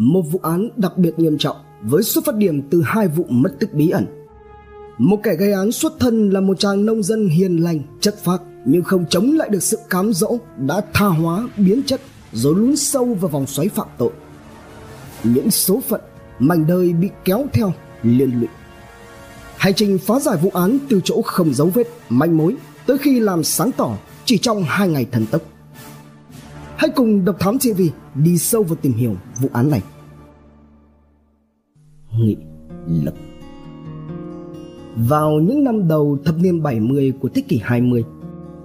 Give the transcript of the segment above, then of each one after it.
một vụ án đặc biệt nghiêm trọng với xuất phát điểm từ hai vụ mất tích bí ẩn. Một kẻ gây án xuất thân là một chàng nông dân hiền lành, chất phác nhưng không chống lại được sự cám dỗ đã tha hóa, biến chất rồi lún sâu vào vòng xoáy phạm tội. Những số phận, mảnh đời bị kéo theo, liên lụy. Hành trình phá giải vụ án từ chỗ không dấu vết, manh mối tới khi làm sáng tỏ chỉ trong hai ngày thần tốc. Hãy cùng Độc Thám TV đi sâu vào tìm hiểu vụ án này. Nghị lực Vào những năm đầu thập niên 70 của thế kỷ 20,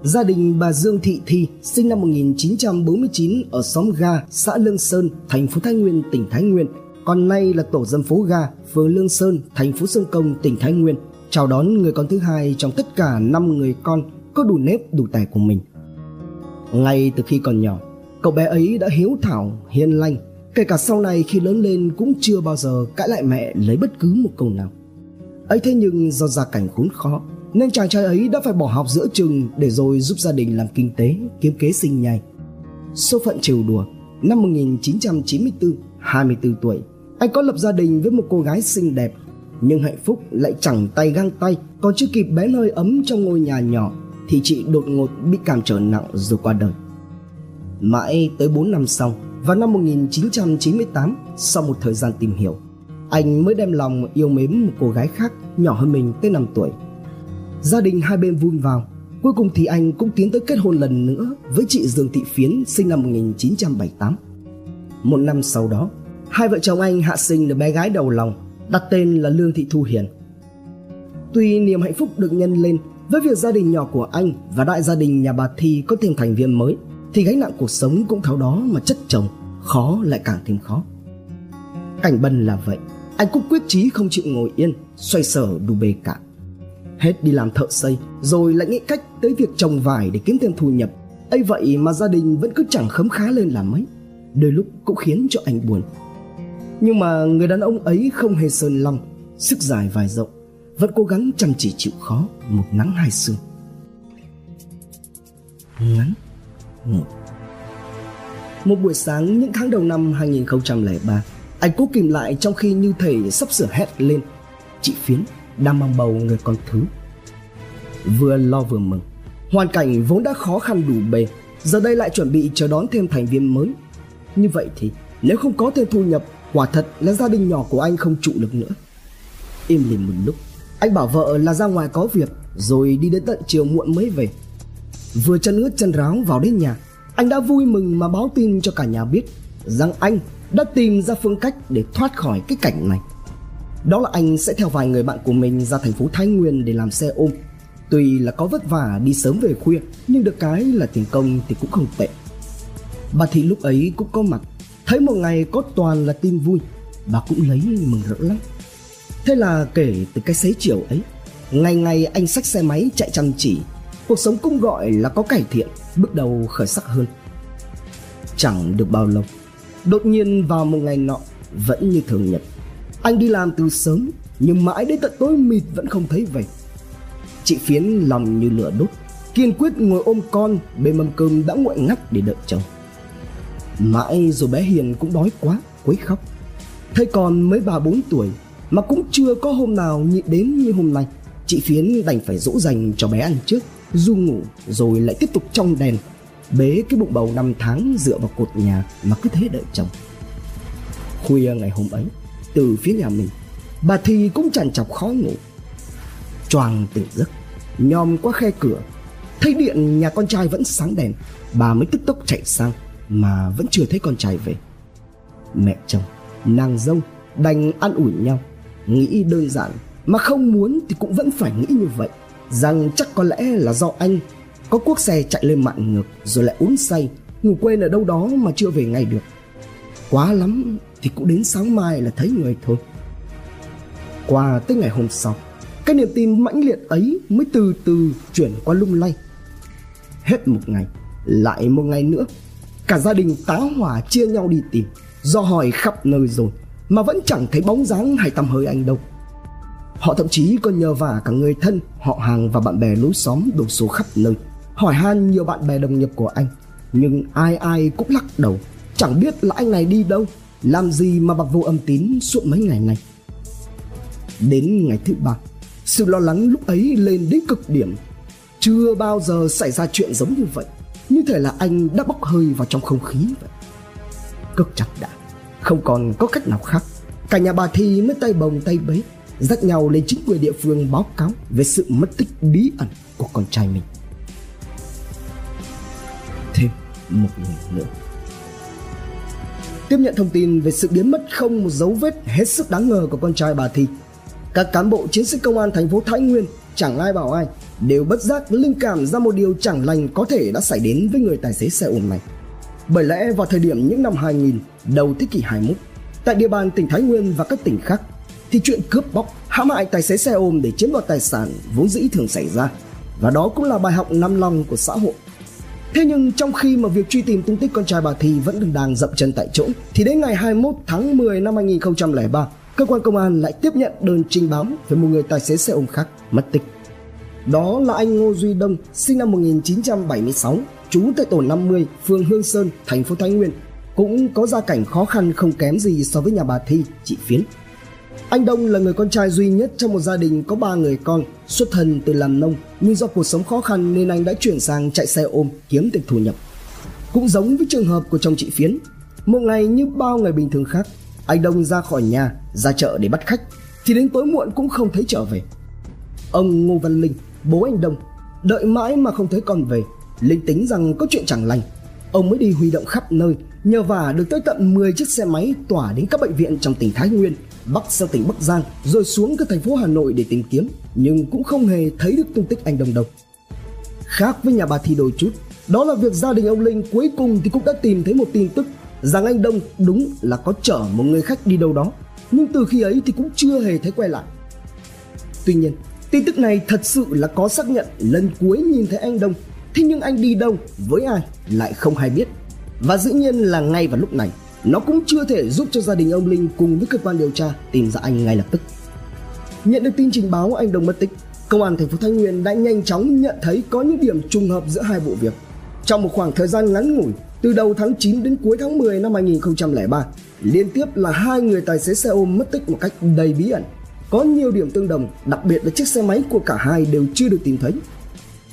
gia đình bà Dương Thị Thi sinh năm 1949 ở xóm Ga, xã Lương Sơn, thành phố Thái Nguyên, tỉnh Thái Nguyên, còn nay là tổ dân phố Ga, phường Lương Sơn, thành phố Sông Công, tỉnh Thái Nguyên, chào đón người con thứ hai trong tất cả 5 người con có đủ nếp đủ tài của mình. Ngay từ khi còn nhỏ, cậu bé ấy đã hiếu thảo, hiền lành, kể cả sau này khi lớn lên cũng chưa bao giờ cãi lại mẹ lấy bất cứ một câu nào. ấy thế nhưng do gia cảnh khốn khó nên chàng trai ấy đã phải bỏ học giữa chừng để rồi giúp gia đình làm kinh tế, kiếm kế sinh nhai. Số phận trêu đùa, năm 1994, 24 tuổi, anh có lập gia đình với một cô gái xinh đẹp, nhưng hạnh phúc lại chẳng tay găng tay, còn chưa kịp bé nơi ấm trong ngôi nhà nhỏ thì chị đột ngột bị cảm trở nặng rồi qua đời. Mãi tới 4 năm sau, vào năm 1998, sau một thời gian tìm hiểu, anh mới đem lòng yêu mến một cô gái khác nhỏ hơn mình tới 5 tuổi. Gia đình hai bên vun vào, cuối cùng thì anh cũng tiến tới kết hôn lần nữa với chị Dương Thị Phiến sinh năm 1978. Một năm sau đó, hai vợ chồng anh hạ sinh được bé gái đầu lòng, đặt tên là Lương Thị Thu Hiền. Tuy niềm hạnh phúc được nhân lên với việc gia đình nhỏ của anh và đại gia đình nhà bà Thi có thêm thành viên mới, thì gánh nặng cuộc sống cũng tháo đó mà chất chồng, khó lại càng thêm khó. Cảnh bần là vậy, anh cũng quyết chí không chịu ngồi yên, xoay sở đủ bề cả. Hết đi làm thợ xây, rồi lại nghĩ cách tới việc trồng vải để kiếm thêm thu nhập. ấy vậy mà gia đình vẫn cứ chẳng khấm khá lên là mấy, đôi lúc cũng khiến cho anh buồn. Nhưng mà người đàn ông ấy không hề sơn lòng, sức dài vài rộng, vẫn cố gắng chăm chỉ chịu khó một nắng hai sương. Ngắn. Một buổi sáng những tháng đầu năm 2003, anh cố kìm lại trong khi như thể sắp sửa hét lên. Chị Phiến đang mang bầu người con thứ. Vừa lo vừa mừng, hoàn cảnh vốn đã khó khăn đủ bề, giờ đây lại chuẩn bị chờ đón thêm thành viên mới. Như vậy thì nếu không có thêm thu nhập, quả thật là gia đình nhỏ của anh không trụ được nữa. Im lìm một lúc, anh bảo vợ là ra ngoài có việc rồi đi đến tận chiều muộn mới về. Vừa chân ướt chân ráo vào đến nhà, anh đã vui mừng mà báo tin cho cả nhà biết rằng anh đã tìm ra phương cách để thoát khỏi cái cảnh này. Đó là anh sẽ theo vài người bạn của mình ra thành phố Thái Nguyên để làm xe ôm. Tuy là có vất vả đi sớm về khuya, nhưng được cái là tiền công thì cũng không tệ. Bà Thị lúc ấy cũng có mặt, thấy một ngày có toàn là tin vui, bà cũng lấy mừng rỡ lắm. Thế là kể từ cái xế chiều ấy, ngày ngày anh xách xe máy chạy chăm chỉ cuộc sống cũng gọi là có cải thiện, bước đầu khởi sắc hơn. Chẳng được bao lâu, đột nhiên vào một ngày nọ vẫn như thường nhật. Anh đi làm từ sớm, nhưng mãi đến tận tối mịt vẫn không thấy về. Chị phiến lòng như lửa đốt, kiên quyết ngồi ôm con bên mâm cơm đã nguội ngắt để đợi chồng. Mãi rồi bé hiền cũng đói quá, quấy khóc. Thấy con mới ba bốn tuổi, mà cũng chưa có hôm nào nhịn đến như hôm nay, chị phiến đành phải dỗ dành cho bé ăn trước du ngủ rồi lại tiếp tục trong đèn, bế cái bụng bầu năm tháng dựa vào cột nhà mà cứ thế đợi chồng. Khuya ngày hôm ấy, từ phía nhà mình, bà thì cũng chằn chọc khó ngủ. Choàng tỉnh giấc, nhòm qua khe cửa, thấy điện nhà con trai vẫn sáng đèn, bà mới tức tốc chạy sang mà vẫn chưa thấy con trai về. Mẹ chồng, nàng dâu đành ăn ủi nhau, nghĩ đơn giản mà không muốn thì cũng vẫn phải nghĩ như vậy rằng chắc có lẽ là do anh có cuốc xe chạy lên mạn ngược rồi lại uống say, ngủ quên ở đâu đó mà chưa về ngay được. Quá lắm thì cũng đến sáng mai là thấy người thôi. Qua tới ngày hôm sau, cái niềm tin mãnh liệt ấy mới từ từ chuyển qua lung lay. Hết một ngày, lại một ngày nữa, cả gia đình tá hỏa chia nhau đi tìm, do hỏi khắp nơi rồi mà vẫn chẳng thấy bóng dáng hay tăm hơi anh đâu. Họ thậm chí còn nhờ vả cả người thân, họ hàng và bạn bè lối xóm đổ số khắp nơi. Hỏi han nhiều bạn bè đồng nghiệp của anh, nhưng ai ai cũng lắc đầu, chẳng biết là anh này đi đâu, làm gì mà bạc vô âm tín suốt mấy ngày này. Đến ngày thứ ba, sự lo lắng lúc ấy lên đến cực điểm. Chưa bao giờ xảy ra chuyện giống như vậy, như thể là anh đã bốc hơi vào trong không khí vậy. Cực chặt đã, không còn có cách nào khác. Cả nhà bà Thi mới tay bồng tay bế, dắt nhau lên chính quyền địa phương báo cáo về sự mất tích bí ẩn của con trai mình. Thêm một người nữa. Tiếp nhận thông tin về sự biến mất không một dấu vết hết sức đáng ngờ của con trai bà Thi, các cán bộ chiến sĩ công an thành phố Thái Nguyên chẳng ai bảo ai đều bất giác linh cảm ra một điều chẳng lành có thể đã xảy đến với người tài xế xe ôm này. Bởi lẽ vào thời điểm những năm 2000, đầu thế kỷ 21, tại địa bàn tỉnh Thái Nguyên và các tỉnh khác, thì chuyện cướp bóc, hãm hại tài xế xe ôm để chiếm đoạt tài sản vốn dĩ thường xảy ra. Và đó cũng là bài học năm lòng của xã hội. Thế nhưng trong khi mà việc truy tìm tung tích con trai bà Thi vẫn đang dậm chân tại chỗ, thì đến ngày 21 tháng 10 năm 2003, cơ quan công an lại tiếp nhận đơn trình báo về một người tài xế xe ôm khác mất tích. Đó là anh Ngô Duy Đông, sinh năm 1976, trú tại tổ 50, phường Hương Sơn, thành phố Thái Nguyên, cũng có gia cảnh khó khăn không kém gì so với nhà bà Thi, chị Phiến. Anh Đông là người con trai duy nhất trong một gia đình có ba người con, xuất thân từ làm nông, nhưng do cuộc sống khó khăn nên anh đã chuyển sang chạy xe ôm kiếm tiền thu nhập. Cũng giống với trường hợp của chồng chị Phiến, một ngày như bao ngày bình thường khác, anh Đông ra khỏi nhà, ra chợ để bắt khách, thì đến tối muộn cũng không thấy trở về. Ông Ngô Văn Linh, bố anh Đông, đợi mãi mà không thấy con về, Linh tính rằng có chuyện chẳng lành. Ông mới đi huy động khắp nơi, nhờ vả được tới tận 10 chiếc xe máy tỏa đến các bệnh viện trong tỉnh Thái Nguyên, bắc sang tỉnh Bắc Giang, rồi xuống các thành phố Hà Nội để tìm kiếm, nhưng cũng không hề thấy được tung tích anh Đông Đồng. Khác với nhà bà Thi đôi chút, đó là việc gia đình ông Linh cuối cùng thì cũng đã tìm thấy một tin tức rằng anh Đông đúng là có chở một người khách đi đâu đó, nhưng từ khi ấy thì cũng chưa hề thấy quay lại. Tuy nhiên, tin tức này thật sự là có xác nhận lần cuối nhìn thấy anh Đông, thế nhưng anh đi đâu, với ai lại không hay biết. Và dĩ nhiên là ngay vào lúc này, nó cũng chưa thể giúp cho gia đình ông Linh cùng với cơ quan điều tra tìm ra anh ngay lập tức. Nhận được tin trình báo anh đồng mất tích, công an thành phố Thái Nguyên đã nhanh chóng nhận thấy có những điểm trùng hợp giữa hai vụ việc. Trong một khoảng thời gian ngắn ngủi, từ đầu tháng 9 đến cuối tháng 10 năm 2003, liên tiếp là hai người tài xế xe ôm mất tích một cách đầy bí ẩn. Có nhiều điểm tương đồng, đặc biệt là chiếc xe máy của cả hai đều chưa được tìm thấy.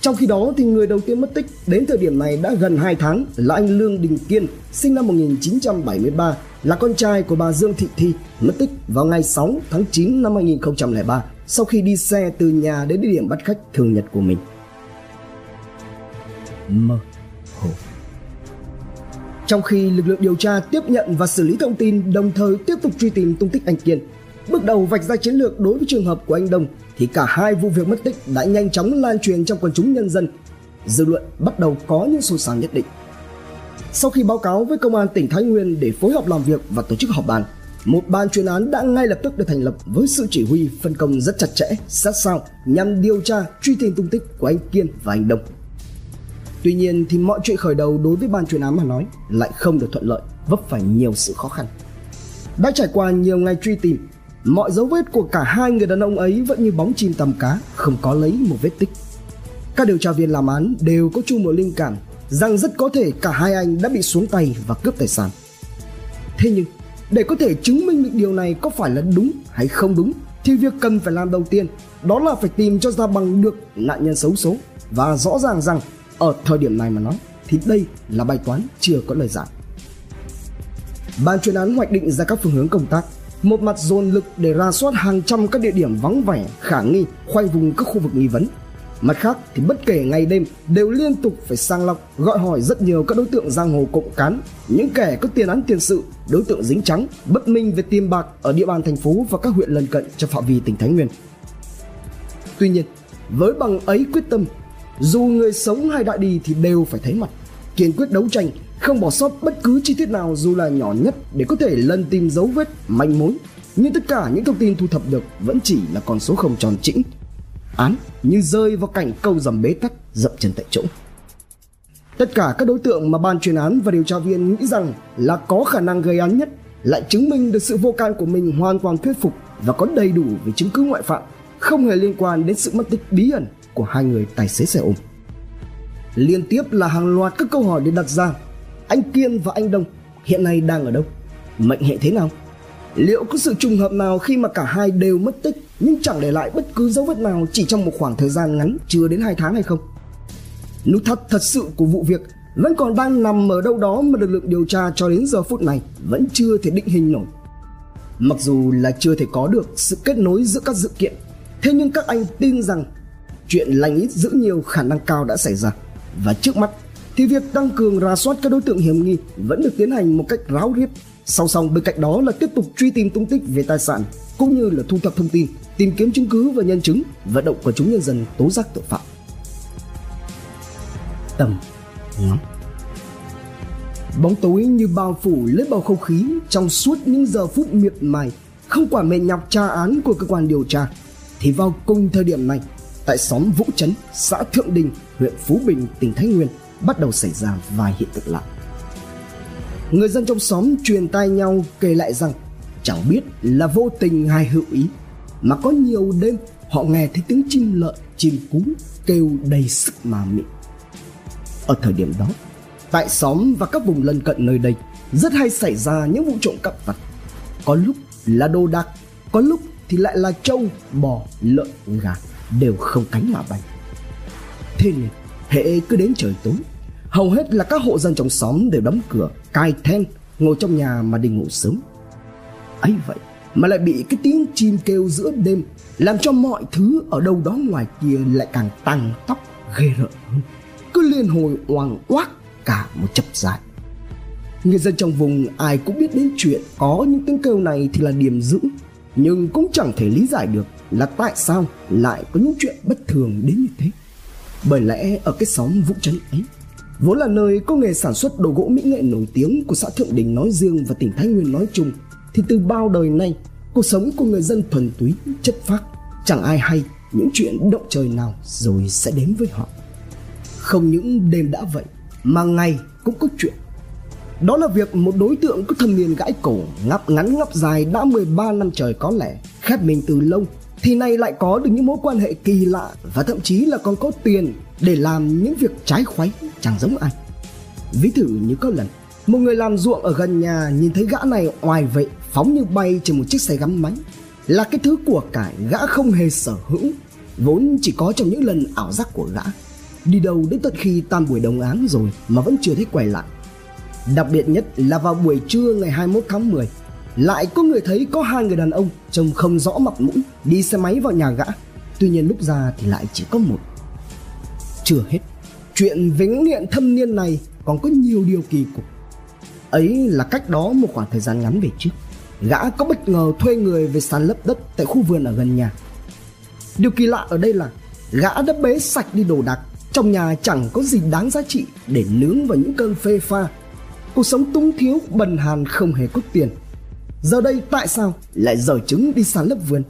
Trong khi đó thì người đầu tiên mất tích đến thời điểm này đã gần 2 tháng là anh Lương Đình Kiên, sinh năm 1973, là con trai của bà Dương Thị Thi, mất tích vào ngày 6 tháng 9 năm 2003 sau khi đi xe từ nhà đến địa điểm bắt khách thường nhật của mình. Mơ hồ trong khi lực lượng điều tra tiếp nhận và xử lý thông tin đồng thời tiếp tục truy tìm tung tích anh Kiên, bước đầu vạch ra chiến lược đối với trường hợp của anh Đông thì cả hai vụ việc mất tích đã nhanh chóng lan truyền trong quần chúng nhân dân. Dư luận bắt đầu có những xôn xao nhất định. Sau khi báo cáo với công an tỉnh Thái Nguyên để phối hợp làm việc và tổ chức họp bàn, một ban chuyên án đã ngay lập tức được thành lập với sự chỉ huy phân công rất chặt chẽ, sát sao nhằm điều tra truy tìm tung tích của anh Kiên và anh Đông. Tuy nhiên thì mọi chuyện khởi đầu đối với ban chuyên án mà nói lại không được thuận lợi, vấp phải nhiều sự khó khăn. Đã trải qua nhiều ngày truy tìm, mọi dấu vết của cả hai người đàn ông ấy vẫn như bóng chim tầm cá, không có lấy một vết tích. Các điều tra viên làm án đều có chung một linh cảm rằng rất có thể cả hai anh đã bị xuống tay và cướp tài sản. Thế nhưng, để có thể chứng minh được điều này có phải là đúng hay không đúng thì việc cần phải làm đầu tiên đó là phải tìm cho ra bằng được nạn nhân xấu số và rõ ràng rằng ở thời điểm này mà nói thì đây là bài toán chưa có lời giải. Ban chuyên án hoạch định ra các phương hướng công tác, một mặt dồn lực để ra soát hàng trăm các địa điểm vắng vẻ, khả nghi, khoanh vùng các khu vực nghi vấn. Mặt khác thì bất kể ngày đêm đều liên tục phải sang lọc, gọi hỏi rất nhiều các đối tượng giang hồ cộng cán, những kẻ có tiền án tiền sự, đối tượng dính trắng, bất minh về tiền bạc ở địa bàn thành phố và các huyện lân cận trong phạm vi tỉnh Thái Nguyên. Tuy nhiên, với bằng ấy quyết tâm dù người sống hay đại đi thì đều phải thấy mặt kiên quyết đấu tranh không bỏ sót bất cứ chi tiết nào dù là nhỏ nhất để có thể lần tìm dấu vết, manh mối nhưng tất cả những thông tin thu thập được vẫn chỉ là con số không tròn chỉnh án như rơi vào cảnh câu dầm bế tắc dậm chân tại chỗ tất cả các đối tượng mà ban chuyên án và điều tra viên nghĩ rằng là có khả năng gây án nhất lại chứng minh được sự vô can của mình hoàn toàn thuyết phục và có đầy đủ về chứng cứ ngoại phạm, không hề liên quan đến sự mất tích bí ẩn của hai người tài xế xe ôm. Liên tiếp là hàng loạt các câu hỏi được đặt ra. Anh Kiên và anh Đông hiện nay đang ở đâu? Mệnh hệ thế nào? Liệu có sự trùng hợp nào khi mà cả hai đều mất tích nhưng chẳng để lại bất cứ dấu vết nào chỉ trong một khoảng thời gian ngắn chưa đến 2 tháng hay không? Nút thắt thật sự của vụ việc vẫn còn đang nằm ở đâu đó mà lực lượng điều tra cho đến giờ phút này vẫn chưa thể định hình nổi. Mặc dù là chưa thể có được sự kết nối giữa các sự kiện, thế nhưng các anh tin rằng chuyện lành ít giữ nhiều khả năng cao đã xảy ra. Và trước mắt thì việc tăng cường rà soát các đối tượng hiểm nghi vẫn được tiến hành một cách ráo riết. Song song bên cạnh đó là tiếp tục truy tìm tung tích về tài sản cũng như là thu thập thông tin, tìm kiếm chứng cứ và nhân chứng, vận động quần chúng nhân dân tố giác tội phạm. Tầm ngắm Bóng tối như bao phủ lấy bầu không khí trong suốt những giờ phút miệt mài, không quản mệt nhọc tra án của cơ quan điều tra. Thì vào cùng thời điểm này, tại xóm Vũ Trấn, xã Thượng Đình, huyện Phú Bình, tỉnh Thái Nguyên bắt đầu xảy ra vài hiện tượng lạ. Người dân trong xóm truyền tai nhau kể lại rằng chẳng biết là vô tình hay hữu ý mà có nhiều đêm họ nghe thấy tiếng chim lợn, chim cú kêu đầy sức mà mị. Ở thời điểm đó, tại xóm và các vùng lân cận nơi đây rất hay xảy ra những vụ trộm cắp vặt. Có lúc là đồ đạc, có lúc thì lại là trâu, bò, lợn, gà đều không cánh mà bay. Thế nên, hệ cứ đến trời tối, hầu hết là các hộ dân trong xóm đều đóng cửa, cài then, ngồi trong nhà mà đi ngủ sớm. ấy vậy mà lại bị cái tiếng chim kêu giữa đêm làm cho mọi thứ ở đâu đó ngoài kia lại càng tăng tóc ghê rợn hơn. Cứ liên hồi oang oác cả một chập dài người dân trong vùng ai cũng biết đến chuyện có những tiếng kêu này thì là điểm giữ nhưng cũng chẳng thể lý giải được là tại sao lại có những chuyện bất thường đến như thế. Bởi lẽ ở cái xóm vũ trấn ấy vốn là nơi có nghề sản xuất đồ gỗ mỹ nghệ nổi tiếng của xã thượng đình nói riêng và tỉnh thái nguyên nói chung, thì từ bao đời nay, cuộc sống của người dân thuần túy, chất phác, chẳng ai hay, những chuyện động trời nào rồi sẽ đến với họ. Không những đêm đã vậy, mà ngày cũng có chuyện. Đó là việc một đối tượng có thâm niên gãi cổ ngắp ngắn ngắp dài đã 13 năm trời có lẽ, khép mình từ lâu, thì nay lại có được những mối quan hệ kỳ lạ và thậm chí là còn có tiền để làm những việc trái khoái, chẳng giống ai. Ví thử như có lần, một người làm ruộng ở gần nhà nhìn thấy gã này oai vệ, phóng như bay trên một chiếc xe gắn máy. Là cái thứ của cải gã không hề sở hữu, vốn chỉ có trong những lần ảo giác của gã. Đi đâu đến tận khi tan buổi đồng áng rồi mà vẫn chưa thấy quay lại. Đặc biệt nhất là vào buổi trưa ngày 21 tháng 10 lại có người thấy có hai người đàn ông trông không rõ mặt mũi đi xe máy vào nhà gã. Tuy nhiên lúc ra thì lại chỉ có một chưa hết. Chuyện vĩnh nghiện thâm niên này còn có nhiều điều kỳ cục. Ấy là cách đó một khoảng thời gian ngắn về trước, gã có bất ngờ thuê người về sàn lấp đất tại khu vườn ở gần nhà. Điều kỳ lạ ở đây là gã đã bế sạch đi đồ đạc, trong nhà chẳng có gì đáng giá trị để nướng vào những cơn phê pha. Cuộc sống túng thiếu, bần hàn không hề có tiền. Giờ đây tại sao lại dở trứng đi sàn lấp vườn?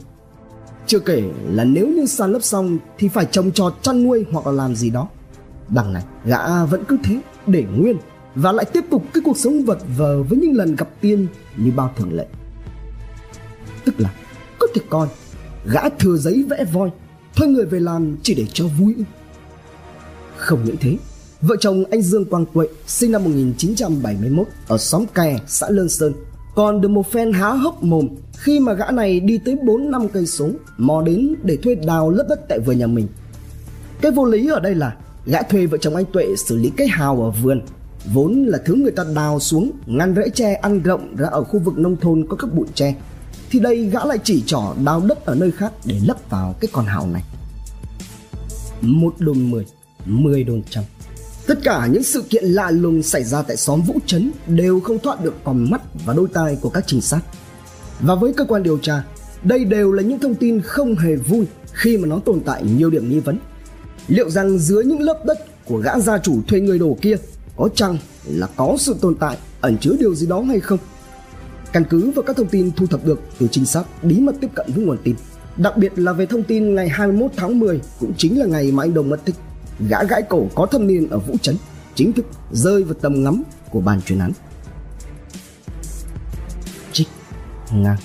Chưa kể là nếu như sàn lấp xong thì phải trồng trọt chăn nuôi hoặc là làm gì đó. Đằng này gã vẫn cứ thế để nguyên và lại tiếp tục cái cuộc sống vật vờ với những lần gặp tiên như bao thường lệ. Tức là có thể coi gã thừa giấy vẽ voi thuê người về làm chỉ để cho vui. Không những thế vợ chồng anh Dương Quang Tuệ sinh năm 1971 ở xóm Kè, xã Lương Sơn còn được một phen há hốc mồm, khi mà gã này đi tới 4 năm cây số, mò đến để thuê đào lớp đất tại vườn nhà mình. Cái vô lý ở đây là gã thuê vợ chồng anh Tuệ xử lý cái hào ở vườn, vốn là thứ người ta đào xuống, ngăn rễ tre ăn rộng ra ở khu vực nông thôn có các bụi tre. Thì đây gã lại chỉ trỏ đào đất ở nơi khác để lấp vào cái con hào này. Một đồn mười mười đồn trăm tất cả những sự kiện lạ lùng xảy ra tại xóm vũ trấn đều không thoát được con mắt và đôi tai của các trinh sát. Và với cơ quan điều tra, đây đều là những thông tin không hề vui khi mà nó tồn tại nhiều điểm nghi vấn. Liệu rằng dưới những lớp đất của gã gia chủ thuê người đổ kia, có chăng là có sự tồn tại, ẩn chứa điều gì đó hay không? Căn cứ vào các thông tin thu thập được từ trinh sát bí mật tiếp cận với nguồn tin, đặc biệt là về thông tin ngày 21 tháng 10 cũng chính là ngày mà anh Đồng mất tích gã gãi cổ có thâm niên ở Vũ Trấn chính thức rơi vào tầm ngắm của ban chuyên án trích ngang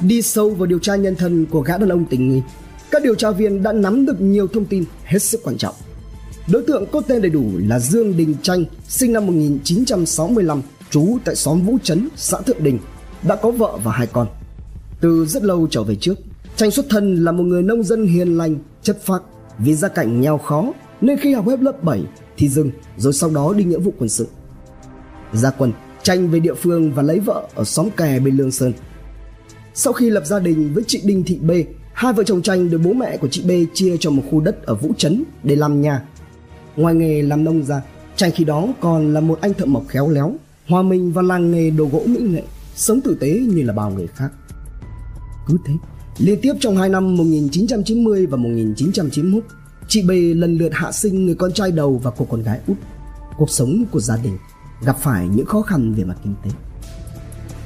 đi sâu vào điều tra nhân thân của gã đàn ông tình nghi các điều tra viên đã nắm được nhiều thông tin hết sức quan trọng Đối tượng có tên đầy đủ là Dương Đình Tranh, sinh năm 1965, trú tại xóm Vũ Trấn, xã Thượng Đình, đã có vợ và hai con. Từ rất lâu trở về trước, Tranh xuất thân là một người nông dân hiền lành, chất phác. Vì gia cảnh nghèo khó nên khi học hết lớp 7 thì dừng rồi sau đó đi nghĩa vụ quân sự. Ra quân, Tranh về địa phương và lấy vợ ở xóm kè bên Lương Sơn. Sau khi lập gia đình với chị Đinh Thị B, hai vợ chồng Tranh được bố mẹ của chị B chia cho một khu đất ở Vũ Trấn để làm nhà. Ngoài nghề làm nông ra, Tranh khi đó còn là một anh thợ mộc khéo léo, hòa mình vào làng nghề đồ gỗ mỹ nghệ, sống tử tế như là bao người khác. Cứ thế, liên tiếp trong hai năm 1990 và 1991, chị B lần lượt hạ sinh người con trai đầu và cô con gái út. Cuộc sống của gia đình gặp phải những khó khăn về mặt kinh tế.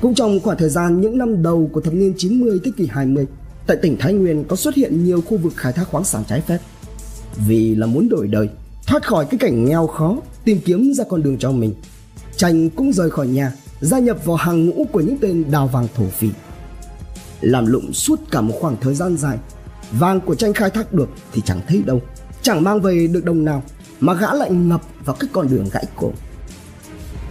Cũng trong khoảng thời gian những năm đầu của thập niên 90 thế kỷ 20, tại tỉnh Thái Nguyên có xuất hiện nhiều khu vực khai thác khoáng sản trái phép. Vì là muốn đổi đời, thoát khỏi cái cảnh nghèo khó, tìm kiếm ra con đường cho mình, Tranh cũng rời khỏi nhà, gia nhập vào hàng ngũ của những tên đào vàng thổ phỉ. Làm lụng suốt cả một khoảng thời gian dài, vàng của Tranh khai thác được thì chẳng thấy đâu, chẳng mang về được đồng nào, mà gã lại ngập vào cái con đường gãy cổ.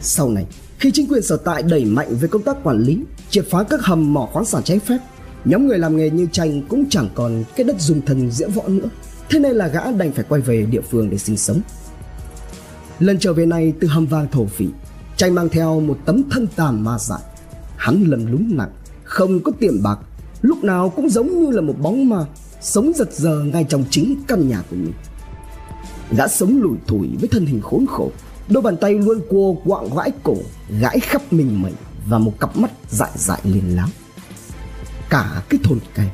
Sau này, khi chính quyền sở tại đẩy mạnh về công tác quản lý, triệt phá các hầm mỏ khoáng sản trái phép, nhóm người làm nghề như Tranh cũng chẳng còn cái đất dùng thần diễn võ nữa. Thế nên là gã đành phải quay về địa phương để sinh sống. Lần trở về này từ hầm vàng thổ phỉ, Tranh mang theo một tấm thân tàn ma dại. Hắn lầm lúng nặng, không có tiền bạc, lúc nào cũng giống như là một bóng ma, sống giật giờ ngay trong chính căn nhà của mình. Gã sống lủi thủi với thân hình khốn khổ, đôi bàn tay luôn cua quạng gãi cổ, gãi khắp mình mình và một cặp mắt dại dại liền lắm. Cả cái thôn cây,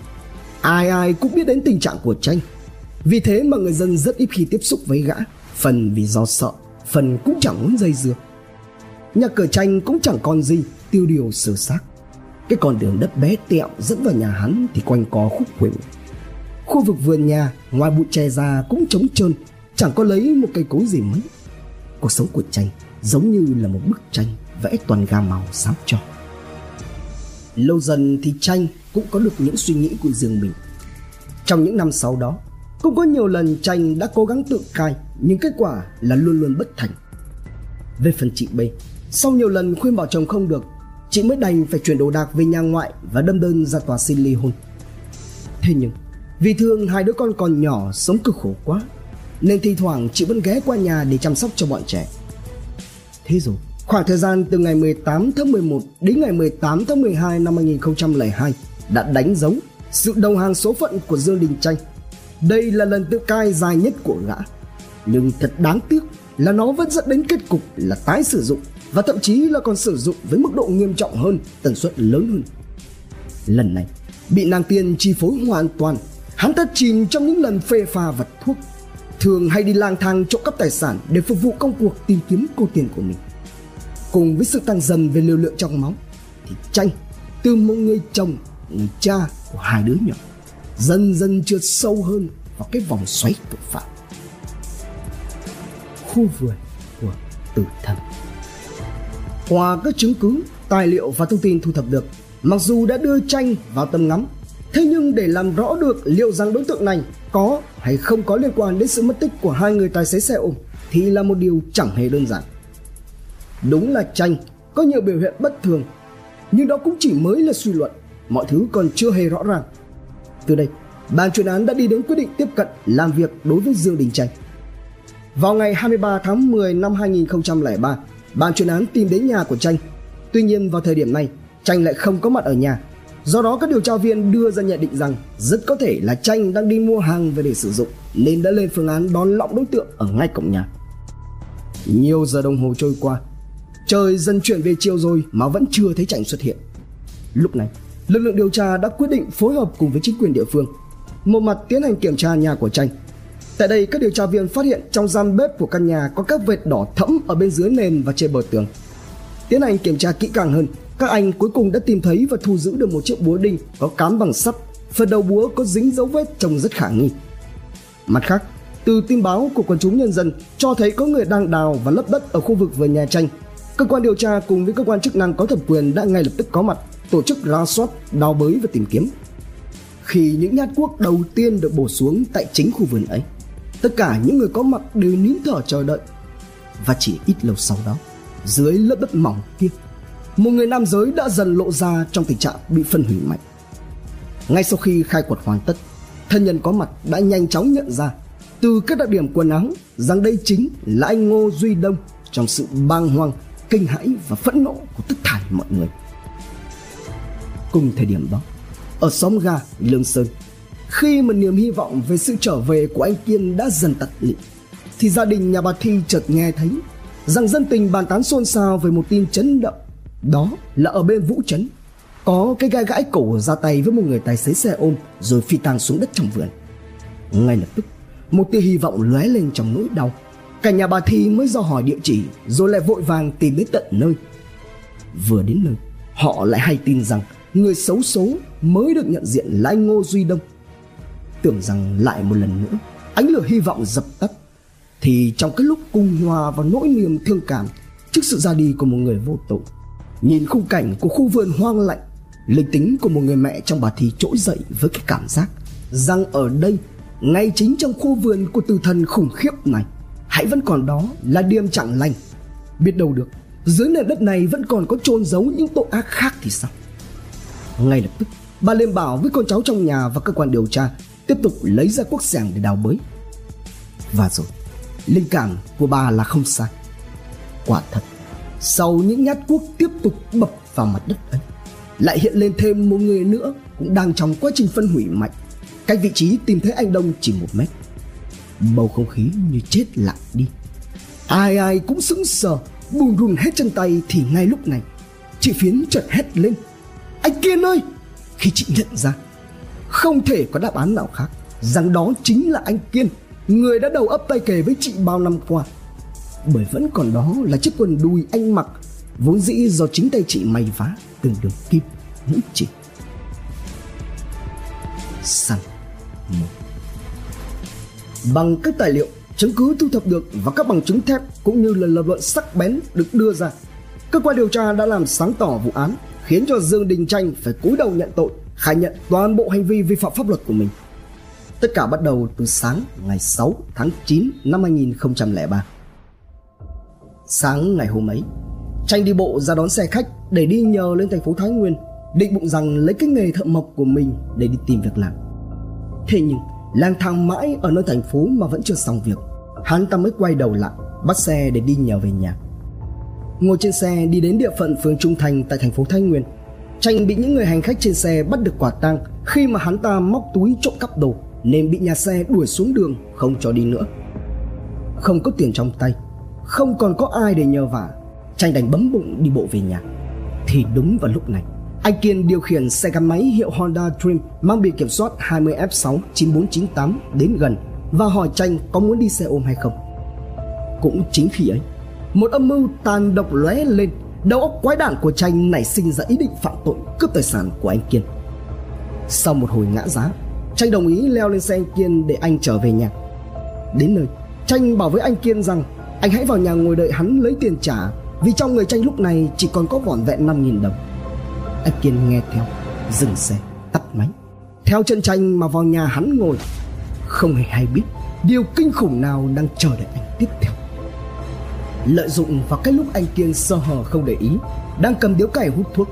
ai ai cũng biết đến tình trạng của tranh. Vì thế mà người dân rất ít khi tiếp xúc với gã, phần vì do sợ, phần cũng chẳng muốn dây dưa. Nhà cửa tranh cũng chẳng còn gì tiêu điều sửa xác cái con đường đất bé tẹo dẫn vào nhà hắn thì quanh co khúc khuỷu. Khu vực vườn nhà, ngoài bụi tre ra cũng trống trơn, Chẳng có lấy một cây cối gì mấy Cuộc sống của tranh giống như là một bức tranh vẽ toàn gam màu sáng cho. Lâu dần thì tranh cũng có được những suy nghĩ của riêng mình. Trong những năm sau đó, cũng có nhiều lần tranh đã cố gắng tự cai, nhưng kết quả là luôn luôn bất thành. Về phần chị B, sau nhiều lần khuyên bảo chồng không được Chị mới đành phải chuyển đồ đạc về nhà ngoại Và đâm đơn ra tòa xin ly hôn Thế nhưng, Vì thương hai đứa con còn nhỏ sống cực khổ quá, Nên thi thoảng chị vẫn ghé qua nhà để chăm sóc cho bọn trẻ Thế rồi, Khoảng thời gian từ ngày 18 tháng 11 đến ngày 18 tháng 12 năm 2002 đã đánh dấu sự đầu hàng số phận của Dương Đình Tranh. Đây là lần tự cai dài nhất của gã. Nhưng thật đáng tiếc là nó vẫn dẫn đến kết cục là tái sử dụng và thậm chí là còn sử dụng với mức độ nghiêm trọng hơn, tần suất lớn hơn. Lần này, bị nàng tiên chi phối hoàn toàn, hắn ta chìm trong những lần phê pha vật thuốc, thường hay đi lang thang trộm cắp tài sản để phục vụ công cuộc tìm kiếm cô tiền của mình. Cùng với sự tăng dần về liều lượng trong máu, thì tranh từ một người chồng, người cha của hai đứa nhỏ dần dần trượt sâu hơn vào cái vòng xoáy tội phạm. Khu vườn của tử thần. Qua các chứng cứ, tài liệu và thông tin thu thập được, mặc dù đã đưa tranh vào tầm ngắm, thế nhưng để làm rõ được liệu rằng đối tượng này có hay không có liên quan đến sự mất tích của hai người tài xế xe ôm thì là một điều chẳng hề đơn giản. Đúng là tranh có nhiều biểu hiện bất thường, nhưng đó cũng chỉ mới là suy luận, mọi thứ còn chưa hề rõ ràng. Từ đây, ban chuyên án đã đi đến quyết định tiếp cận làm việc đối với Dương Đình Tranh. Vào ngày 23 tháng 10 năm 2003, ban chuyên án tìm đến nhà của Tranh. Tuy nhiên vào thời điểm này, Tranh lại không có mặt ở nhà. Do đó các điều tra viên đưa ra nhận định rằng rất có thể là Tranh đang đi mua hàng về để sử dụng nên đã lên phương án đón lõng đối tượng ở ngay cổng nhà. Nhiều giờ đồng hồ trôi qua, trời dần chuyển về chiều rồi mà vẫn chưa thấy Tranh xuất hiện. Lúc này, lực lượng điều tra đã quyết định phối hợp cùng với chính quyền địa phương, một mặt tiến hành kiểm tra nhà của Tranh Tại đây, các điều tra viên phát hiện trong gian bếp của căn nhà có các vệt đỏ thẫm ở bên dưới nền và trên bờ tường. Tiến hành kiểm tra kỹ càng hơn, các anh cuối cùng đã tìm thấy và thu giữ được một chiếc búa đinh có cán bằng sắt. Phần đầu búa có dính dấu vết trông rất khả nghi. Mặt khác, từ tin báo của quần chúng nhân dân cho thấy có người đang đào và lấp đất ở khu vực vườn nhà tranh. Cơ quan điều tra cùng với cơ quan chức năng có thẩm quyền đã ngay lập tức có mặt, tổ chức ra soát, đào bới và tìm kiếm. Khi những nhát cuốc đầu tiên được bổ xuống tại chính khu vườn ấy, Tất cả những người có mặt đều nín thở chờ đợi. Và chỉ ít lâu sau đó, dưới lớp đất mỏng kia, một người nam giới đã dần lộ ra trong tình trạng bị phân hủy mạnh. Ngay sau khi khai quật hoàn tất, thân nhân có mặt đã nhanh chóng nhận ra từ các đặc điểm quần áo rằng đây chính là anh ngô duy đông trong sự bàng hoàng, kinh hãi và phẫn nộ của tất thải mọi người. Cùng thời điểm đó, ở xóm ga lương sơn khi mà niềm hy vọng về sự trở về của anh kiên đã dần tắt lịm thì gia đình nhà bà thi chợt nghe thấy rằng dân tình bàn tán xôn xao về một tin chấn động. Đó là ở bên vũ trấn, có cái gai gãi cổ ra tay với một người tài xế xe ôm rồi phi tang xuống đất trong vườn. Ngay lập tức, một tia hy vọng lóe lên trong nỗi đau. Cả nhà bà thi mới do hỏi địa chỉ rồi lại vội vàng tìm đến tận nơi. Vừa đến nơi, họ lại hay tin rằng người xấu số mới được nhận diện là anh ngô duy đông tưởng rằng lại một lần nữa, ánh lửa hy vọng dập tắt, thì trong cái lúc cùng hòa vào nỗi niềm thương cảm trước sự ra đi của một người vô tội, nhìn khung cảnh của khu vườn hoang lạnh linh tính của một người mẹ trong bà thì trỗi dậy với cái cảm giác rằng ở đây, ngay chính trong khu vườn của tử thần khủng khiếp này, hãy vẫn còn đó là điềm chẳng lành. Biết đâu được, dưới nền đất này vẫn còn có chôn giấu những tội ác khác thì sao? Ngay lập tức, bà lên bảo với con cháu trong nhà và cơ quan điều tra tiếp tục lấy ra cuốc sàng để đào bới. Và rồi, linh cảm của bà là không sai. Quả thật, sau những nhát cuốc tiếp tục bập vào mặt đất ấy, lại hiện lên thêm một người nữa cũng đang trong quá trình phân hủy mạnh. Cách vị trí tìm thấy anh đông chỉ một mét. Bầu không khí như chết lặng đi. Ai ai cũng sững sờ bùn rùn hết chân tay thì ngay lúc này, chị phiến chợt hét lên. Anh kiên ơi! Khi chị nhận ra không thể có đáp án nào khác. Rằng đó chính là anh kiên, người đã đầu ấp tay kề với chị bao năm qua. Bởi vẫn còn đó là chiếc quần đùi anh mặc, vốn dĩ do chính tay chị may vá từng đường kim mũi chỉ săn một bằng các tài liệu chứng cứ thu thập được và các bằng chứng thép cũng như là lập luận sắc bén được đưa ra, cơ quan điều tra đã làm sáng tỏ vụ án, khiến cho Dương Đình Tranh phải cúi đầu nhận tội khai nhận toàn bộ hành vi vi phạm pháp luật của mình. Tất cả bắt đầu từ sáng ngày 6 tháng 9 năm 2003 sáng ngày hôm ấy tranh đi bộ ra đón xe khách để đi nhờ lên thành phố thái nguyên, định bụng rằng lấy cái nghề thợ mộc của mình để đi tìm việc làm. Thế nhưng, lang thang mãi ở nơi thành phố mà vẫn chưa xong việc, hắn ta mới quay đầu lại, bắt xe để đi nhờ về nhà. Ngồi trên xe đi đến địa phận phường trung thành tại thành phố thái nguyên tranh bị những người hành khách trên xe bắt được quả tang khi mà hắn ta móc túi trộm cắp đồ nên bị nhà xe đuổi xuống đường không cho đi nữa. Không có tiền trong tay không còn có ai để nhờ vả. Tranh đành bấm bụng đi bộ về nhà. Thì đúng vào lúc này anh Kiên điều khiển xe gắn máy hiệu Honda Dream mang biển kiểm soát 20F6 9498 đến gần và hỏi Tranh có muốn đi xe ôm hay không. Cũng chính khi ấy, một âm mưu tàn độc lóe lên, đầu óc quái đản của Tranh nảy sinh ra ý định phạm tội cướp tài sản của anh Kiên. Sau một hồi ngã giá, Tranh đồng ý leo lên xe anh Kiên để anh trở về nhà. Đến nơi, Tranh bảo với anh Kiên rằng anh hãy vào nhà ngồi đợi hắn lấy tiền trả vì trong người Tranh lúc này chỉ còn có vỏn vẹn 5.000 đồng. Anh Kiên nghe theo, dừng xe, tắt máy. Theo chân Tranh mà vào nhà hắn ngồi, không hề hay biết điều kinh khủng nào đang chờ đợi anh tiếp theo. Lợi dụng vào cái lúc anh Kiên sơ hở không để ý, đang cầm điếu cày hút thuốc,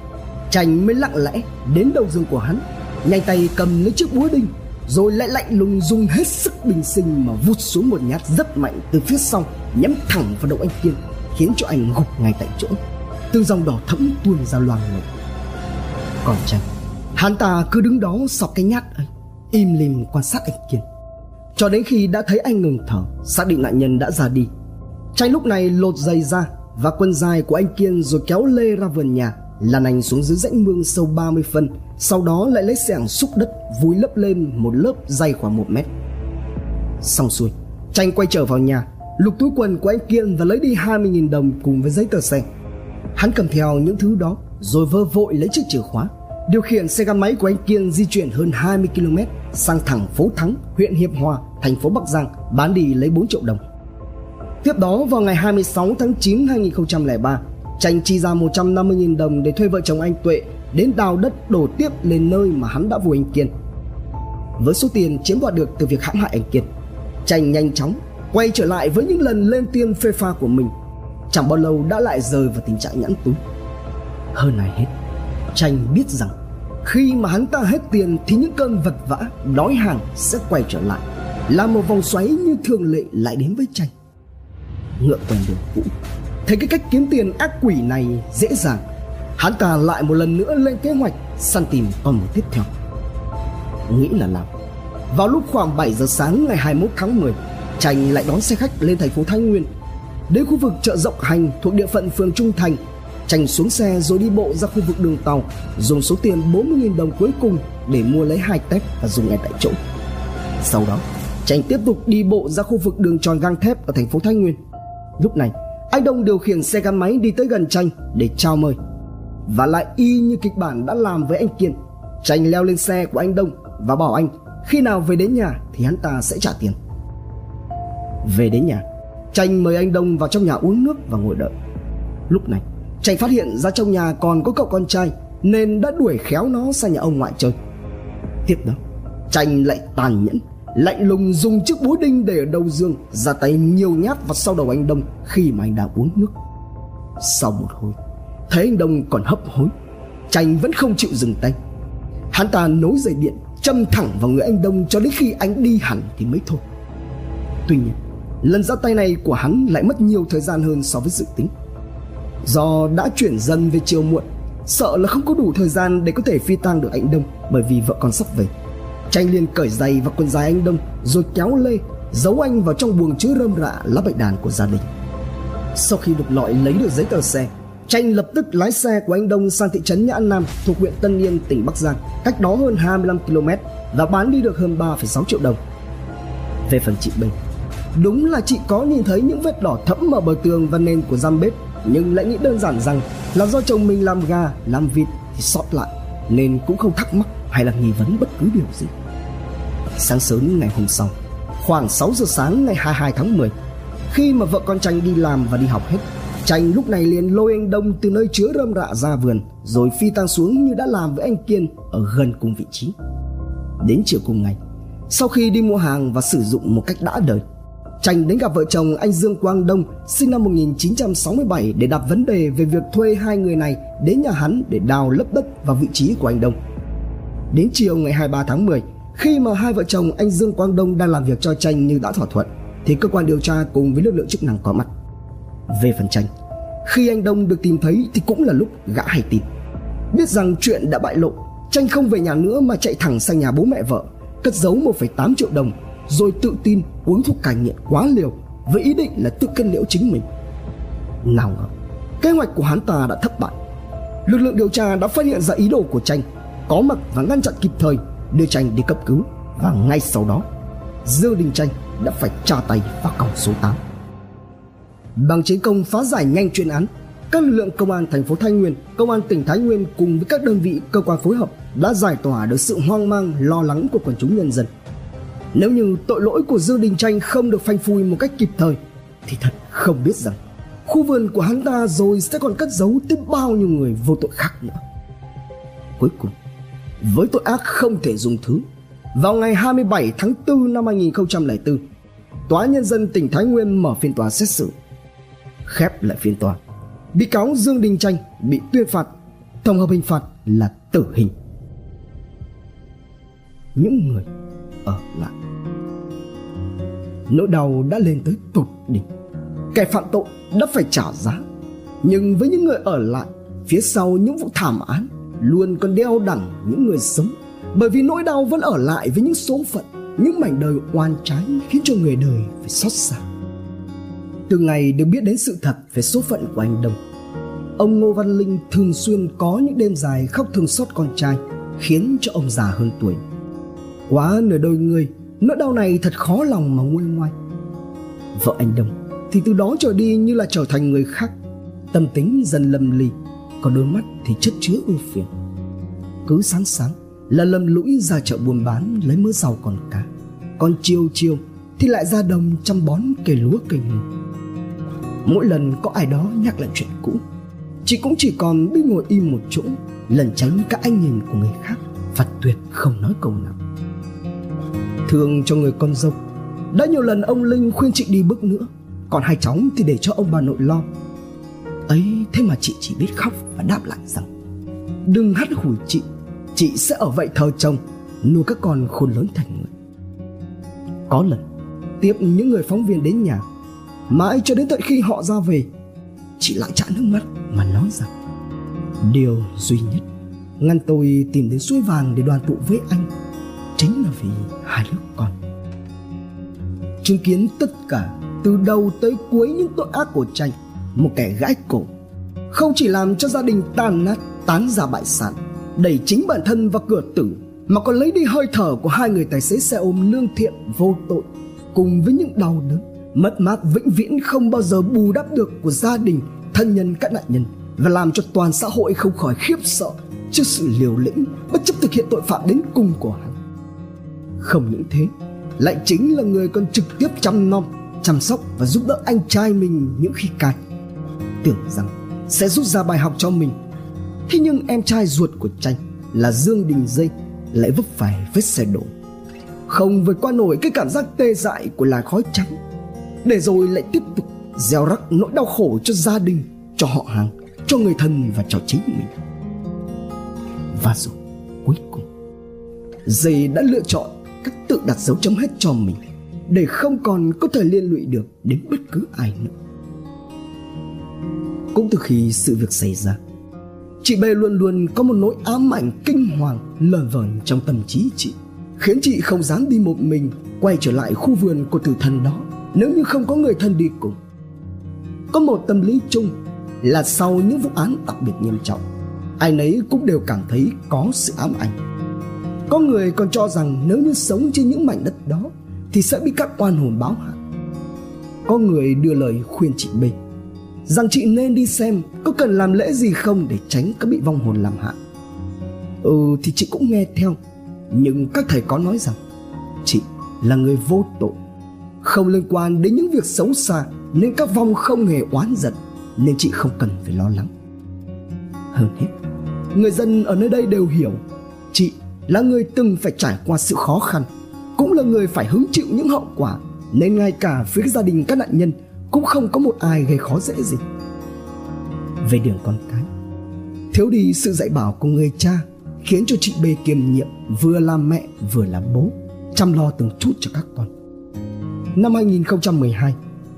Tranh mới lặng lẽ đến đầu giường của hắn, nhanh tay cầm lấy chiếc búa đinh rồi lại lạnh lùng dùng hết sức bình sinh mà vút xuống một nhát rất mạnh từ phía sau nhắm thẳng vào đầu anh kiên khiến cho anh gục ngay tại chỗ. Từ dòng đỏ thẫm tuôn ra loang lổ. Còn chăng hắn ta cứ đứng đó sọc cái nhát ấy im lìm quan sát anh kiên cho đến khi đã thấy anh ngừng thở xác định nạn nhân đã ra đi tranh lúc này lột giày ra và quần dài của anh kiên rồi kéo lê ra vườn nhà, lăn anh xuống dưới rãnh mương sâu 30 phân, sau đó lại lấy xẻng xúc đất vùi lấp lên một lớp dày khoảng một mét. Xong xuôi tranh quay trở vào nhà, lục túi quần của anh kiên và lấy đi 20.000 đồng cùng với giấy tờ xe. Hắn cầm theo những thứ đó rồi vơ vội lấy chiếc chìa khóa, điều khiển xe gắn máy của anh kiên di chuyển hơn 20 km sang thẳng phố thắng, huyện hiệp hòa, thành phố bắc giang, bán đi lấy 4 triệu đồng tiếp đó vào ngày 26 tháng 9 2003 Tranh chi ra 150.000 đồng để thuê vợ chồng anh Tuệ đến đào đất đổ tiếp lên nơi mà hắn đã vùi anh Kiên. Với số tiền chiếm đoạt được từ việc hãm hại anh Kiên, Tranh nhanh chóng quay trở lại với những lần lên tiên phê pha của mình. chẳng bao lâu đã lại rơi vào tình trạng nhẫn túi hơn này hết tranh biết rằng khi mà hắn ta hết tiền thì những cơn vật vã đói hàng sẽ quay trở lại là một vòng xoáy như thường lệ lại đến với tranh ngựa quen đường cũ. Thấy cái cách kiếm tiền ác quỷ này dễ dàng, hắn ta lại một lần nữa lên kế hoạch săn tìm con mồi tiếp theo. Nghĩ là làm. Vào lúc khoảng 7 giờ sáng ngày 21 tháng 10 Tranh lại đón xe khách lên thành phố Thái Nguyên. Đến khu vực chợ Rộng Hành thuộc địa phận phường Trung Thành Tranh xuống xe rồi đi bộ ra khu vực đường tàu, Dùng số tiền 40.000 đồng cuối cùng để mua lấy hai tép và dùng ngay tại chỗ. Sau đó Tranh tiếp tục đi bộ ra khu vực đường tròn gang thép ở thành phố Thái Nguyên. Lúc này anh Đông điều khiển xe gắn máy đi tới gần Tranh để chào mời. Và lại y như kịch bản đã làm với anh Kiên Tranh leo lên xe của anh Đông và bảo anh, khi nào về đến nhà thì hắn ta sẽ trả tiền. Về đến nhà tranh mời anh đông vào trong nhà uống nước và ngồi đợi. Lúc này tranh phát hiện ra trong nhà còn có cậu con trai nên đã đuổi khéo nó sang nhà ông ngoại chơi. Tiếp đó tranh lại tàn nhẫn lạnh lùng dùng chiếc búa đinh để ở đầu giường ra tay nhiều nhát vào sau đầu anh đông khi mà anh đã uống nước sau một hồi thấy anh đông còn hấp hối tranh vẫn không chịu dừng tay hắn ta nối dây điện châm thẳng vào người anh Đông cho đến khi anh đi hẳn thì mới thôi. Tuy nhiên, lần ra tay này của hắn lại mất nhiều thời gian hơn so với dự tính. Do đã chuyển dần về chiều muộn, sợ là không có đủ thời gian để có thể phi tang được anh Đông bởi vì vợ con sắp về. Tranh liền cởi giày và quần dài anh Đông rồi kéo lê giấu anh vào trong buồng chứa rơm rạ lá bạch đàn của gia đình. Sau khi được lọi lấy được giấy tờ xe, Tranh lập tức lái xe của anh Đông sang thị trấn Nhã Nam thuộc huyện Tân Yên, tỉnh Bắc Giang, cách đó hơn 25 km và bán đi được hơn 3,6 triệu đồng. Về phần chị Bình, đúng là chị có nhìn thấy những vết đỏ thẫm ở bờ tường và nền của giam bếp nhưng lại nghĩ đơn giản rằng là do chồng mình làm gà, làm vịt thì sót lại nên cũng không thắc mắc hay là nghi vấn bất cứ điều gì. Sáng sớm ngày hôm sau, khoảng 6 giờ sáng ngày 22 tháng 10, khi mà vợ con Tranh đi làm và đi học hết Tranh lúc này liền lôi anh Đông từ nơi chứa rơm rạ ra vườn Rồi phi tăng xuống như đã làm với anh Kiên ở gần cùng vị trí Đến chiều cùng ngày Sau khi đi mua hàng và sử dụng một cách đã đời Tranh đến gặp vợ chồng anh Dương Quang Đông sinh năm 1967 để đặt vấn đề về việc thuê hai người này đến nhà hắn để đào lấp đất vào vị trí của anh Đông. Đến chiều ngày 23 tháng 10, khi mà hai vợ chồng anh Dương Quang Đông đang làm việc cho Tranh như đã thỏa thuận, thì cơ quan điều tra cùng với lực lượng chức năng có mặt. Về phần tranh Khi anh Đông được tìm thấy thì cũng là lúc gã hay tin. Biết rằng chuyện đã bại lộ Tranh không về nhà nữa mà chạy thẳng sang nhà bố mẹ vợ Cất giấu 1,8 triệu đồng Rồi tự tin uống thuốc cai nghiện quá liều Với ý định là tự cân liễu chính mình. Nào ngờ Kế hoạch của hắn ta đã thất bại. Lực lượng điều tra đã phát hiện ra ý đồ của Tranh có mặt và ngăn chặn kịp thời Đưa Tranh đi cấp cứu Và ngay sau đó Dương Đình Tranh đã phải tra tay vào còng số 8 Bằng chiến công phá giải nhanh chuyên án, các lực lượng công an thành phố Thái Nguyên, công an tỉnh Thái Nguyên cùng với các đơn vị cơ quan phối hợp đã giải tỏa được sự hoang mang, lo lắng của quần chúng nhân dân. Nếu như tội lỗi của Dương Đình Tranh không được phanh phui một cách kịp thời thì thật không biết rằng khu vườn của hắn ta rồi sẽ còn cất giấu tiếp bao nhiêu người vô tội khác nữa. Cuối cùng, với tội ác không thể dùng thứ, vào ngày 27 tháng 4 năm 2004, Tòa nhân dân tỉnh Thái Nguyên mở phiên tòa xét xử khép lại phiên tòa. Bị cáo dương đình tranh bị tuyên phạt tổng hợp hình phạt là tử hình. Những người ở lại. Nỗi đau đã lên tới tột đỉnh. Kẻ phạm tội đã phải trả giá. Nhưng với những người ở lại phía sau những vụ thảm án luôn còn đeo đẳng những người sống. Bởi vì nỗi đau vẫn ở lại với những số phận, những mảnh đời oan trái khiến cho người đời phải xót xa. Từ ngày được biết đến sự thật về số phận của anh Đông, Ông Ngô Văn Linh thường xuyên có những đêm dài khóc thương xót con trai, Khiến cho ông già hơn tuổi. Quá nửa đôi người, Nỗi đau này thật khó lòng mà nguôi ngoai. Vợ anh Đông Thì từ đó trở đi như là trở thành người khác, Tâm tính dần lầm lì. Còn đôi mắt thì chất chứa ưu phiền. Cứ sáng sáng, là lầm lũi ra chợ buôn bán lấy mớ rau còn cá. Còn chiều chiều thì lại ra đồng chăm bón cây lúa cây ngô mỗi lần có ai đó nhắc lại chuyện cũ, chị cũng chỉ còn biết ngồi im một chỗ lần tránh các ánh nhìn của người khác và tuyệt không nói câu nào. Thương cho người con dâu, đã nhiều lần ông linh khuyên chị đi bước nữa, còn hai cháu thì để cho ông bà nội lo ấy, thế mà chị chỉ biết khóc và đáp lại rằng, đừng hắt hủi chị chị sẽ ở vậy thờ chồng, nuôi các con khôn lớn thành người. Có lần, tiếp những người phóng viên đến nhà, mãi cho đến tận khi họ ra về, chị lại chạm nước mắt mà nói rằng, điều duy nhất ngăn tôi tìm đến suối vàng để đoàn tụ với anh chính là vì hai đứa con. Chứng kiến tất cả từ đầu tới cuối những tội ác của tranh một kẻ gãi cổ. Không chỉ làm cho gia đình tan nát, tán ra bại sản, đẩy chính bản thân vào cửa tử, mà còn lấy đi hơi thở của hai người tài xế xe ôm lương thiện vô tội, cùng với những đau đớn, mất mát vĩnh viễn không bao giờ bù đắp được của gia đình, thân nhân các nạn nhân, và làm cho toàn xã hội không khỏi khiếp sợ trước sự liều lĩnh, bất chấp thực hiện tội phạm đến cùng của hắn. Không những thế, lại chính là người còn trực tiếp chăm nom, chăm sóc và giúp đỡ anh trai mình những khi cạn tưởng rằng sẽ rút ra bài học cho mình. Thế nhưng em trai ruột của tranh là dương đình dây lại vấp phải vết xe đổ. Không vượt qua nổi cái cảm giác tê dại của làn khói trắng, để rồi lại tiếp tục gieo rắc nỗi đau khổ cho gia đình, cho họ hàng, cho người thân và cho chính mình. Và rồi, cuối cùng dây đã lựa chọn cách tự đặt dấu chấm hết cho mình, để không còn có thể liên lụy được đến bất cứ ai nữa cũng từ khi sự việc xảy ra. Chị B luôn luôn có một nỗi ám ảnh kinh hoàng lờ vờn trong tâm trí chị, khiến chị không dám đi một mình quay trở lại khu vườn của tử thần đó nếu như không có người thân đi cùng. Có một tâm lý chung là sau những vụ án đặc biệt nghiêm trọng, ai nấy cũng đều cảm thấy có sự ám ảnh. Có người còn cho rằng nếu như sống trên những mảnh đất đó thì sẽ bị các oan hồn báo hại. Có người đưa lời khuyên chị mình rằng chị nên đi xem có cần làm lễ gì không để tránh các bị vong hồn làm hại. Ừ thì chị cũng nghe theo. Nhưng các thầy có nói rằng, chị là người vô tội. Không liên quan đến những việc xấu xa nên các vong không hề oán giận, nên chị không cần phải lo lắng. Hơn hết, người dân ở nơi đây đều hiểu, chị là người từng phải trải qua sự khó khăn, cũng là người phải hứng chịu những hậu quả, nên ngay cả phía gia đình các nạn nhân cũng không có một ai gây khó dễ gì. Về đường con cái, thiếu đi sự dạy bảo của người cha khiến cho chị B kiêm nhiệm vừa là mẹ vừa là bố, chăm lo từng chút cho các con. Năm 2012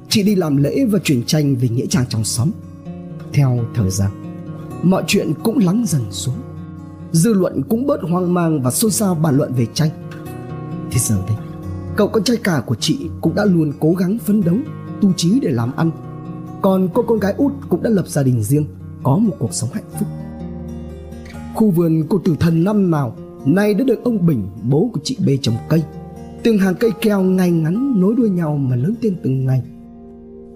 chị đi làm lễ và chuyển tranh về nghĩa trang trong xóm. Theo thời gian, mọi chuyện cũng lắng dần xuống. Dư luận cũng bớt hoang mang và xôn xao bàn luận về tranh. Thì giờ đây, cậu con trai cả của chị cũng đã luôn cố gắng phấn đấu tu trí để làm ăn. Còn cô con gái út cũng đã lập gia đình riêng, có một cuộc sống hạnh phúc. Khu vườn của tử thần năm nào, nay đã được ông bình, bố của chị b trồng cây. Từng hàng cây keo ngay ngắn nối đuôi nhau mà lớn lên từng ngày.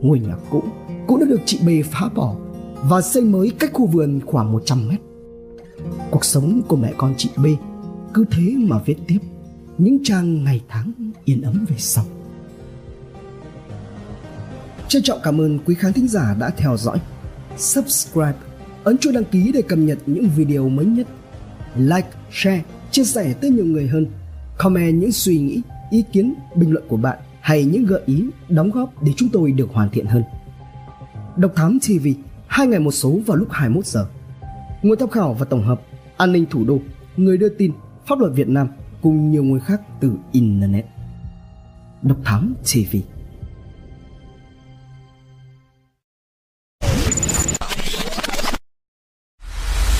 Ngôi nhà cũ cũng đã được chị b phá bỏ và xây mới cách khu vườn khoảng 100 mét. Cuộc sống của mẹ con chị b cứ thế mà viết tiếp, những trang ngày tháng yên ấm về sau. Trân trọng cảm ơn quý khán thính giả đã theo dõi. Subscribe, ấn chuông đăng ký để cập nhật những video mới nhất. Like, share, chia sẻ tới nhiều người hơn. Comment những suy nghĩ, ý kiến, bình luận của bạn hay những gợi ý, đóng góp để chúng tôi được hoàn thiện hơn. Độc Thám TV, hai ngày một số vào lúc 21 giờ. Nguồn tham khảo và tổng hợp An ninh thủ đô, người đưa tin, pháp luật Việt Nam cùng nhiều nguồn khác từ Internet. Độc Thám TV